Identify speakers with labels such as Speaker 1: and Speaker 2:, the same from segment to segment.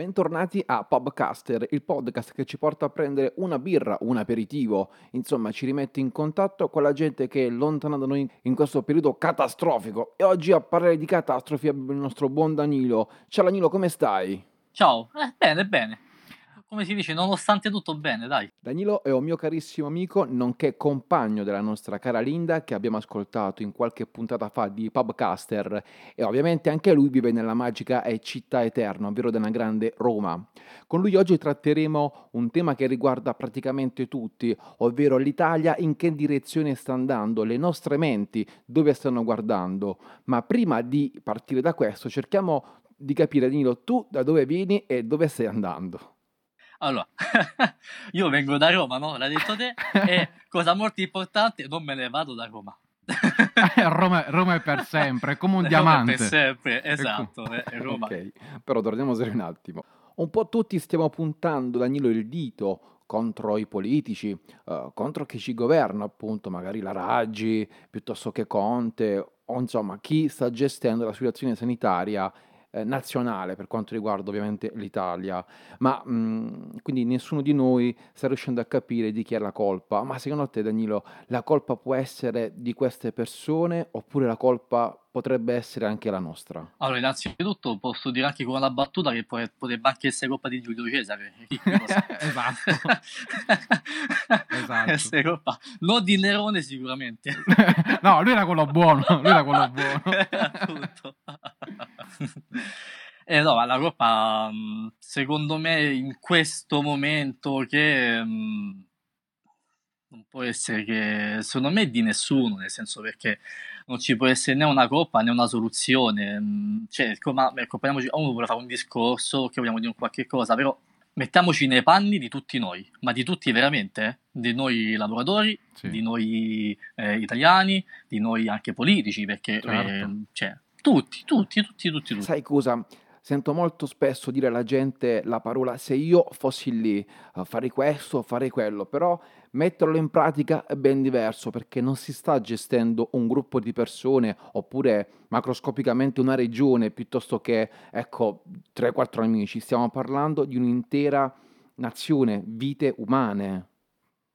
Speaker 1: Bentornati a Pubcaster, il podcast che ci porta a prendere una birra, un aperitivo, insomma ci rimette in contatto con la gente che è lontana da noi in questo periodo catastrofico. E oggi a parlare di catastrofi abbiamo il nostro buon Danilo. Ciao Danilo, come stai?
Speaker 2: Ciao, eh, bene, bene come si dice, nonostante tutto bene, dai.
Speaker 1: Danilo è un mio carissimo amico, nonché compagno della nostra cara Linda, che abbiamo ascoltato in qualche puntata fa di Pubcaster, e ovviamente anche lui vive nella magica città eterna, ovvero della grande Roma. Con lui oggi tratteremo un tema che riguarda praticamente tutti, ovvero l'Italia in che direzione sta andando, le nostre menti dove stanno guardando. Ma prima di partire da questo, cerchiamo di capire, Danilo, tu da dove vieni e dove stai andando.
Speaker 2: Allora, io vengo da Roma, no? L'hai detto te, e cosa molto importante, non me ne vado da Roma.
Speaker 3: Roma, Roma, è per sempre, è come un Roma diamante.
Speaker 2: per sempre, esatto, è Roma.
Speaker 1: ok, però torniamo un attimo. Un po' tutti stiamo puntando, Danilo, il dito contro i politici, uh, contro chi ci governa, appunto, magari la Raggi, piuttosto che Conte, o insomma chi sta gestendo la situazione sanitaria eh, nazionale per quanto riguarda ovviamente l'Italia, ma mh, quindi nessuno di noi sta riuscendo a capire di chi è la colpa. Ma secondo te, Danilo, la colpa può essere di queste persone oppure la colpa potrebbe essere anche la nostra?
Speaker 2: Allora, innanzitutto posso dire anche con una battuta che potrebbe anche essere colpa di Giulio Cesare.
Speaker 3: esatto. esatto.
Speaker 2: Essere colpa. Non di Nerone sicuramente.
Speaker 3: no, lui era quello buono. Lui era quello buono.
Speaker 2: Eh no, la Coppa, mm, secondo me, in questo momento che mh, non può essere che, secondo me, di nessuno, nel senso perché non ci può essere né una coppa né una soluzione. Mm, cioè, come, ecco, uno vuole fare un discorso, che vogliamo dire qualche cosa, però mettiamoci nei panni di tutti noi, ma di tutti veramente, eh? di noi lavoratori, sì. di noi eh, italiani, di noi anche politici, perché certo. eh, cioè, tutti, tutti, tutti, tutti, tutti.
Speaker 1: Sai cosa? Sento molto spesso dire alla gente la parola se io fossi lì, farei questo, farei quello, però metterlo in pratica è ben diverso perché non si sta gestendo un gruppo di persone oppure macroscopicamente una regione piuttosto che, ecco, 3-4 amici, stiamo parlando di un'intera nazione, vite umane.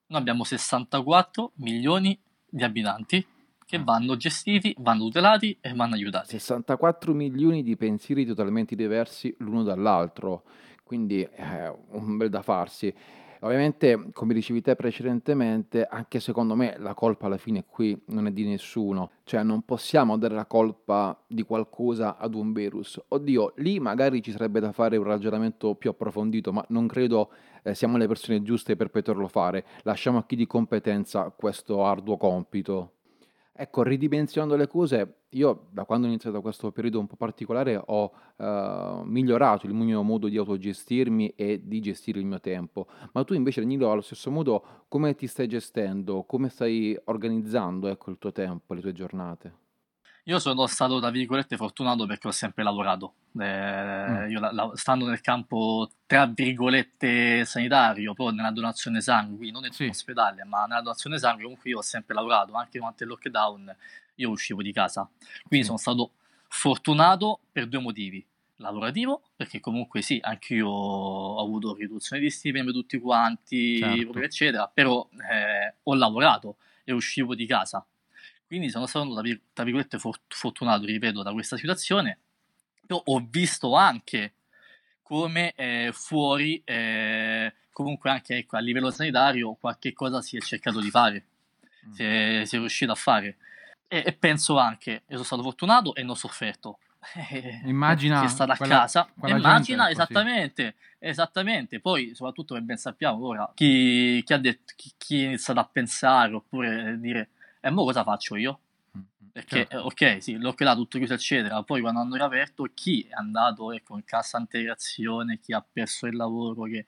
Speaker 2: Noi abbiamo 64 milioni di abitanti che vanno gestiti, vanno tutelati e vanno aiutati.
Speaker 1: 64 milioni di pensieri totalmente diversi l'uno dall'altro, quindi è un bel da farsi. Ovviamente, come dicevi te precedentemente, anche secondo me la colpa alla fine qui non è di nessuno, cioè non possiamo dare la colpa di qualcosa ad un virus. Oddio, lì magari ci sarebbe da fare un ragionamento più approfondito, ma non credo eh, siamo le persone giuste per poterlo fare. Lasciamo a chi di competenza questo arduo compito. Ecco, ridimensionando le cose, io da quando ho iniziato questo periodo un po' particolare ho uh, migliorato il mio modo di autogestirmi e di gestire il mio tempo. Ma tu invece, Danilo, allo stesso modo, come ti stai gestendo? Come stai organizzando ecco, il tuo tempo, le tue giornate?
Speaker 2: Io sono stato, tra virgolette, fortunato perché ho sempre lavorato. Eh, mm. Io la, la, stando nel campo, tra virgolette, sanitario, poi nella donazione sangue, quindi non in sì. ospedale, ma nella donazione sangue, comunque io ho sempre lavorato, anche durante il lockdown io uscivo di casa. Quindi sì. sono stato fortunato per due motivi. Lavorativo, perché comunque sì, anche io ho avuto riduzione di stipendio tutti quanti, certo. eccetera, però eh, ho lavorato e uscivo di casa quindi sono stato, tra virgolette, fortunato, ripeto, da questa situazione. Però ho visto anche come eh, fuori, eh, comunque anche ecco, a livello sanitario, qualche cosa si è cercato di fare, mm. si, è, si, è, riuscito a fare. E, e, penso anche, io sono stato fortunato e non ho sofferto.
Speaker 3: Immagina
Speaker 2: chi è stato a quella, casa, immagina esattamente, esattamente. Poi, soprattutto, che ben sappiamo ora, chi, chi ha detto, chi, chi è iniziato a pensare oppure dire e mo cosa faccio io? Mm-hmm. Perché, certo. ok, sì, l'ho creato tutto chiuso, eccetera. Poi quando hanno riaperto, chi è andato ecco, in cassa integrazione, chi ha perso il lavoro, che...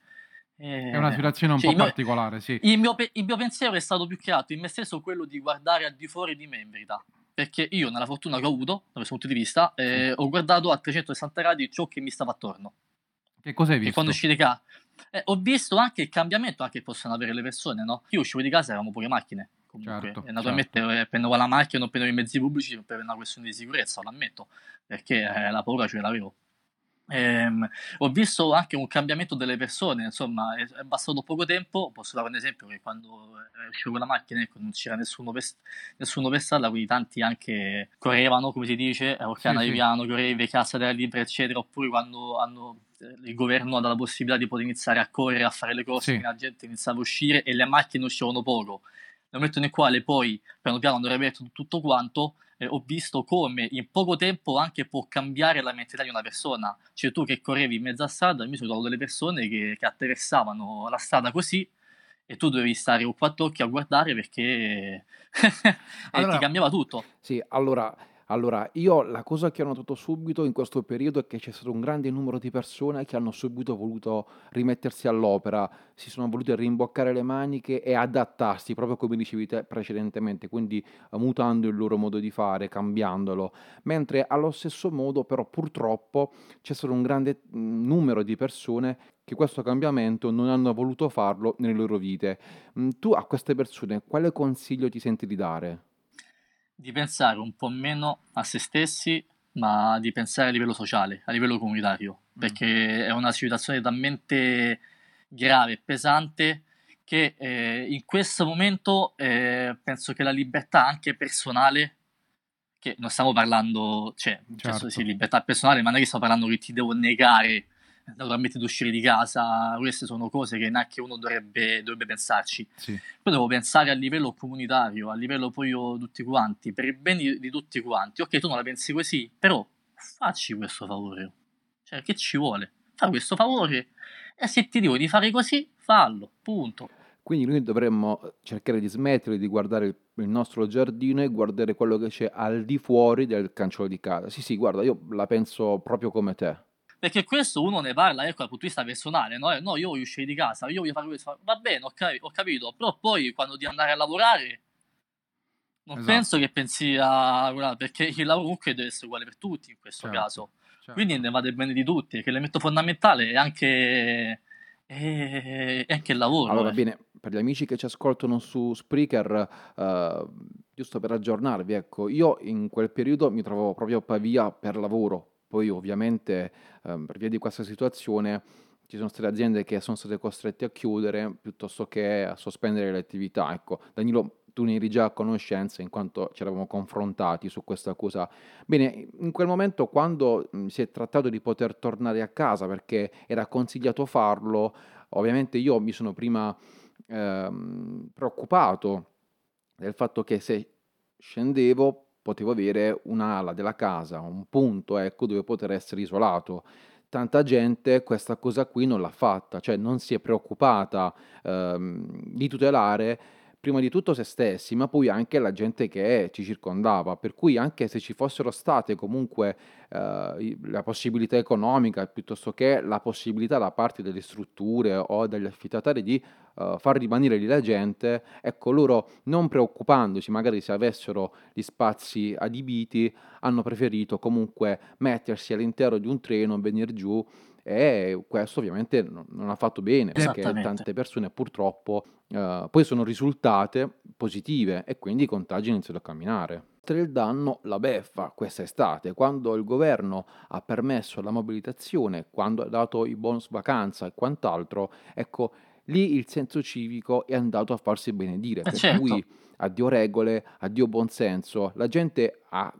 Speaker 3: Eh, è una situazione un cioè, po' mio, particolare, sì.
Speaker 2: Il mio, il mio, pensiero è stato più che altro in me stesso quello di guardare al di fuori di me, in verità. Perché io, nella fortuna che ho avuto, da questo punto di vista, eh, ho guardato a 360 gradi ciò che mi stava attorno.
Speaker 3: Che cosa hai visto?
Speaker 2: E quando uscì di casa... Eh, ho visto anche il cambiamento anche che possono avere le persone, no? Io uscivo di casa e eravamo pure macchine comunque. Certo, e naturalmente certo. Eh, prendevo la macchina, non prendevo i mezzi pubblici per una questione di sicurezza, lo ammetto, perché eh, la paura ce l'avevo. Ehm, ho visto anche un cambiamento delle persone, insomma, è, è bastato poco tempo. Posso dare un esempio che quando eh, uscivo con la macchina ecco, non c'era nessuno per, nessuno per strada, quindi tanti anche correvano, come si dice, a Orcana sì, di Piano, sì. correvi, Cassa della Libra, eccetera, oppure quando hanno, eh, il governo ha dato la possibilità di poter iniziare a correre, a fare le cose, sì. la gente iniziava a uscire e le macchine uscivano poco. Nel momento nel quale poi piano piano hanno riaperto tutto quanto, eh, ho visto come in poco tempo anche può cambiare la mentalità di una persona. Cioè tu che correvi in mezza strada, mi sono trovato delle persone che, che attraversavano la strada così e tu dovevi stare con quattro occhi a guardare perché allora, ti cambiava tutto.
Speaker 1: Sì, allora allora, io la cosa che ho notato subito in questo periodo è che c'è stato un grande numero di persone che hanno subito voluto rimettersi all'opera, si sono volute rimboccare le maniche e adattarsi, proprio come dicevi te precedentemente, quindi eh, mutando il loro modo di fare, cambiandolo. Mentre allo stesso modo, però, purtroppo c'è stato un grande mm, numero di persone che questo cambiamento non hanno voluto farlo nelle loro vite. Mm, tu a queste persone quale consiglio ti senti di dare?
Speaker 2: Di pensare un po' meno a se stessi, ma di pensare a livello sociale, a livello comunitario, mm. perché è una situazione talmente grave e pesante che eh, in questo momento eh, penso che la libertà anche personale, che non stiamo parlando, cioè, certo. sì, libertà personale, ma non è che sto parlando che ti devo negare naturalmente di uscire di casa, queste sono cose che neanche uno dovrebbe, dovrebbe pensarci. Sì. Poi devo pensare a livello comunitario, a livello poi io tutti quanti, per il bene di, di, tutti quanti. Ok, tu non la pensi così, però facci questo favore. Cioè, che ci vuole? Fa questo favore e se ti dico di fare così, fallo, punto.
Speaker 1: Quindi noi dovremmo cercare di smettere di guardare il, il nostro giardino e guardare quello che c'è al di fuori del cancello di casa. Sì, sì, guarda, io la penso proprio come te.
Speaker 2: Perché questo uno ne parla ecco, dal punto di vista personale, no? no io voglio uscire di casa, io voglio fare questo. Va bene, ho, cap- ho capito, però poi quando devi andare a lavorare non esatto. penso che pensi a perché il lavoro comunque deve essere uguale per tutti in questo certo, caso. Certo. Quindi ne va del bene di tutti, che l'elemento fondamentale è anche, è anche il lavoro.
Speaker 1: Allora, eh. bene, per gli amici che ci ascoltano su Spreaker, uh, giusto per aggiornarvi, ecco, io in quel periodo mi trovavo proprio a Pavia per lavoro, poi ovviamente ehm, per via di questa situazione ci sono state aziende che sono state costrette a chiudere piuttosto che a sospendere le attività. Ecco, Danilo, tu ne eri già a conoscenza in quanto ci eravamo confrontati su questa cosa. Bene, in quel momento quando mh, si è trattato di poter tornare a casa perché era consigliato farlo, ovviamente io mi sono prima ehm, preoccupato del fatto che se scendevo potevo avere un'ala della casa, un punto ecco, dove poter essere isolato. Tanta gente questa cosa qui non l'ha fatta, cioè non si è preoccupata ehm, di tutelare prima di tutto se stessi, ma poi anche la gente che ci circondava, per cui anche se ci fossero state comunque eh, la possibilità economica piuttosto che la possibilità da parte delle strutture o degli affidatari di eh, far rimanere lì la gente, ecco loro non preoccupandosi magari se avessero gli spazi adibiti, hanno preferito comunque mettersi all'interno di un treno, venire giù e questo ovviamente non ha fatto bene perché tante persone purtroppo uh, poi sono risultate positive e quindi i contagi iniziano a camminare. Oltre il danno, la beffa quest'estate, quando il governo ha permesso la mobilitazione, quando ha dato i bonus vacanza e quant'altro, ecco, lì il senso civico è andato a farsi benedire, eh per certo. cui addio regole, addio buonsenso, la gente ha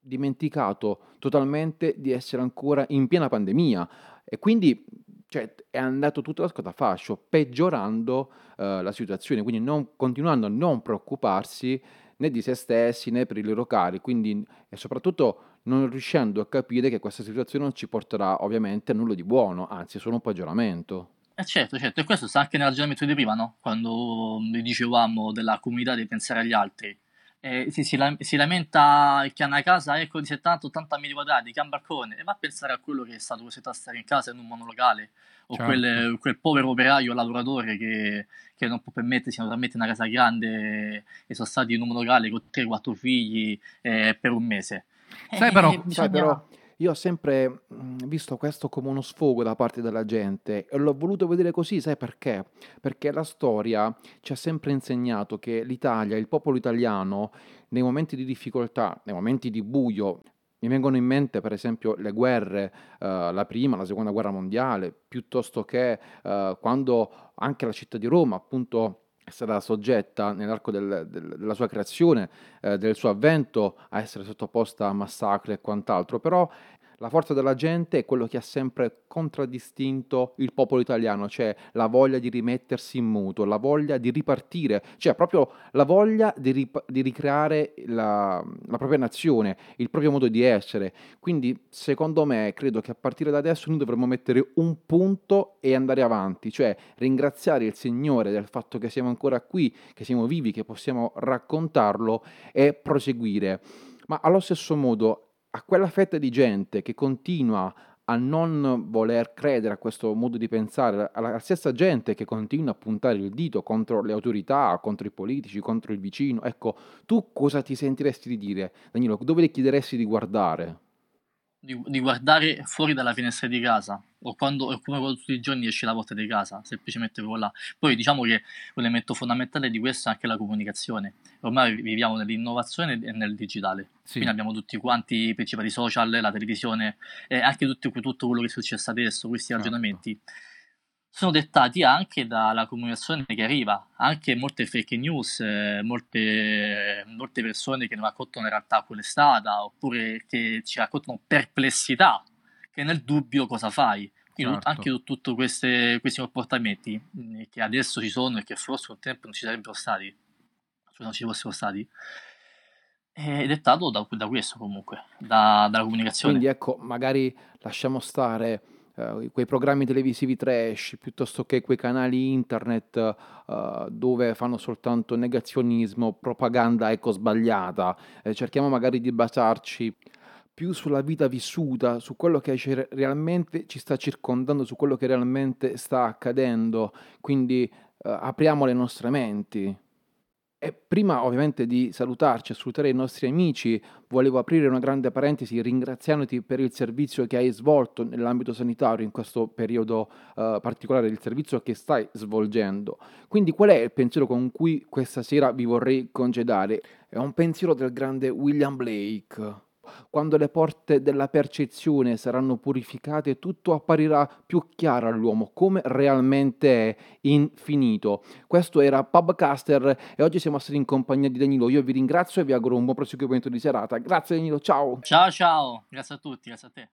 Speaker 1: dimenticato totalmente di essere ancora in piena pandemia, e quindi cioè, è andato tutto a scatafascio, peggiorando uh, la situazione, quindi non, continuando a non preoccuparsi né di se stessi né per i loro cari, quindi, e soprattutto non riuscendo a capire che questa situazione non ci porterà ovviamente a nulla di buono, anzi solo un peggioramento.
Speaker 2: Eh certo, certo, e questo sta anche nel ragionamento di prima, no? Quando dicevamo della comunità di pensare agli altri eh, si, si, si, lamenta che ha una casa ecco, di 70-80 metri quadrati, che ha un balcone, e va a pensare a quello che è stato costretto a stare in casa in un monolocale, o certo. quel, quel, povero operaio lavoratore che, che, non può permettersi naturalmente una casa grande e sono stati in un monolocale con 3-4 figli eh, per un mese.
Speaker 1: Sai, però, eh, bisogna... sai però io ho sempre mhmm, visto questo come uno sfogo da parte della gente e l'ho voluto vedere così, sai perché? Perché la storia ci ha sempre insegnato che l'Italia, il popolo italiano, nei momenti di difficoltà, nei momenti di buio, Mi vengono in mente per esempio le guerre, eh, la prima, la seconda guerra mondiale, piuttosto che eh, quando anche la città di Roma appunto stata soggetta nell'arco del, del, della sua creazione, eh, del suo avvento, a essere sottoposta a massacri e quant'altro, però la forza della gente è quello che ha sempre contraddistinto il popolo italiano, cioè la voglia di rimettersi in muto, la voglia di ripartire, cioè proprio la voglia di, rip- di ricreare la, la, propria nazione, il proprio modo di essere. Quindi secondo me credo che a partire da adesso noi dovremmo mettere un punto e andare avanti, cioè ringraziare il Signore del fatto che siamo ancora qui, che siamo vivi, che possiamo raccontarlo e proseguire. Ma allo stesso modo a quella fetta di gente che continua a non voler credere a questo modo di pensare, alla stessa gente che continua a puntare il dito contro le autorità, contro i politici, contro il vicino, ecco, tu cosa ti sentiresti di dire, Danilo? Dove le chiederesti di guardare?
Speaker 2: Di, di, guardare fuori dalla finestra di casa o, quando, o come quando tutti i giorni esci la porta di casa, semplicemente quello là. Poi diciamo che un elemento fondamentale di questo è anche la comunicazione. Ormai viviamo nell'innovazione e nel digitale. Sì. Quindi abbiamo tutti quanti i principali social, la televisione e anche tutto, tutto quello che è successo adesso, questi certo. ragionamenti sono dettati anche dalla comunicazione che arriva, anche molte fake news, eh, molte, molte, persone che non raccontano in realtà quella è stata, oppure che ci raccontano perplessità, che nel dubbio cosa fai. Quindi certo. anche tutti questi comportamenti mm, che adesso ci sono e che forse un tempo non ci sarebbero stati, se non ci fossero stati, è dettato da, da questo comunque, da, dalla comunicazione.
Speaker 1: Quindi ecco, magari lasciamo stare uh, quei programmi televisivi trash piuttosto che quei canali internet uh, dove fanno soltanto negazionismo, propaganda ecco sbagliata. Eh, cerchiamo magari di basarci più sulla vita vissuta, su quello che realmente ci sta circondando, su quello che realmente sta accadendo. Quindi uh, apriamo le nostre menti. E prima ovviamente di salutarci e salutare i nostri amici, volevo aprire una grande parentesi ringraziandoti per il servizio che hai svolto nell'ambito sanitario in questo periodo uh, particolare, il servizio che stai svolgendo. Quindi qual è il pensiero con cui questa sera vi vorrei congedare? È un pensiero del grande William Blake quando le porte della percezione saranno purificate, tutto apparirà più chiaro all'uomo, come realmente è infinito. Questo era Pubcaster e oggi siamo stati in compagnia di Danilo. Io vi ringrazio e vi auguro un buon proseguimento di serata. Grazie Danilo, ciao.
Speaker 2: Ciao ciao, grazie a tutti, grazie a te.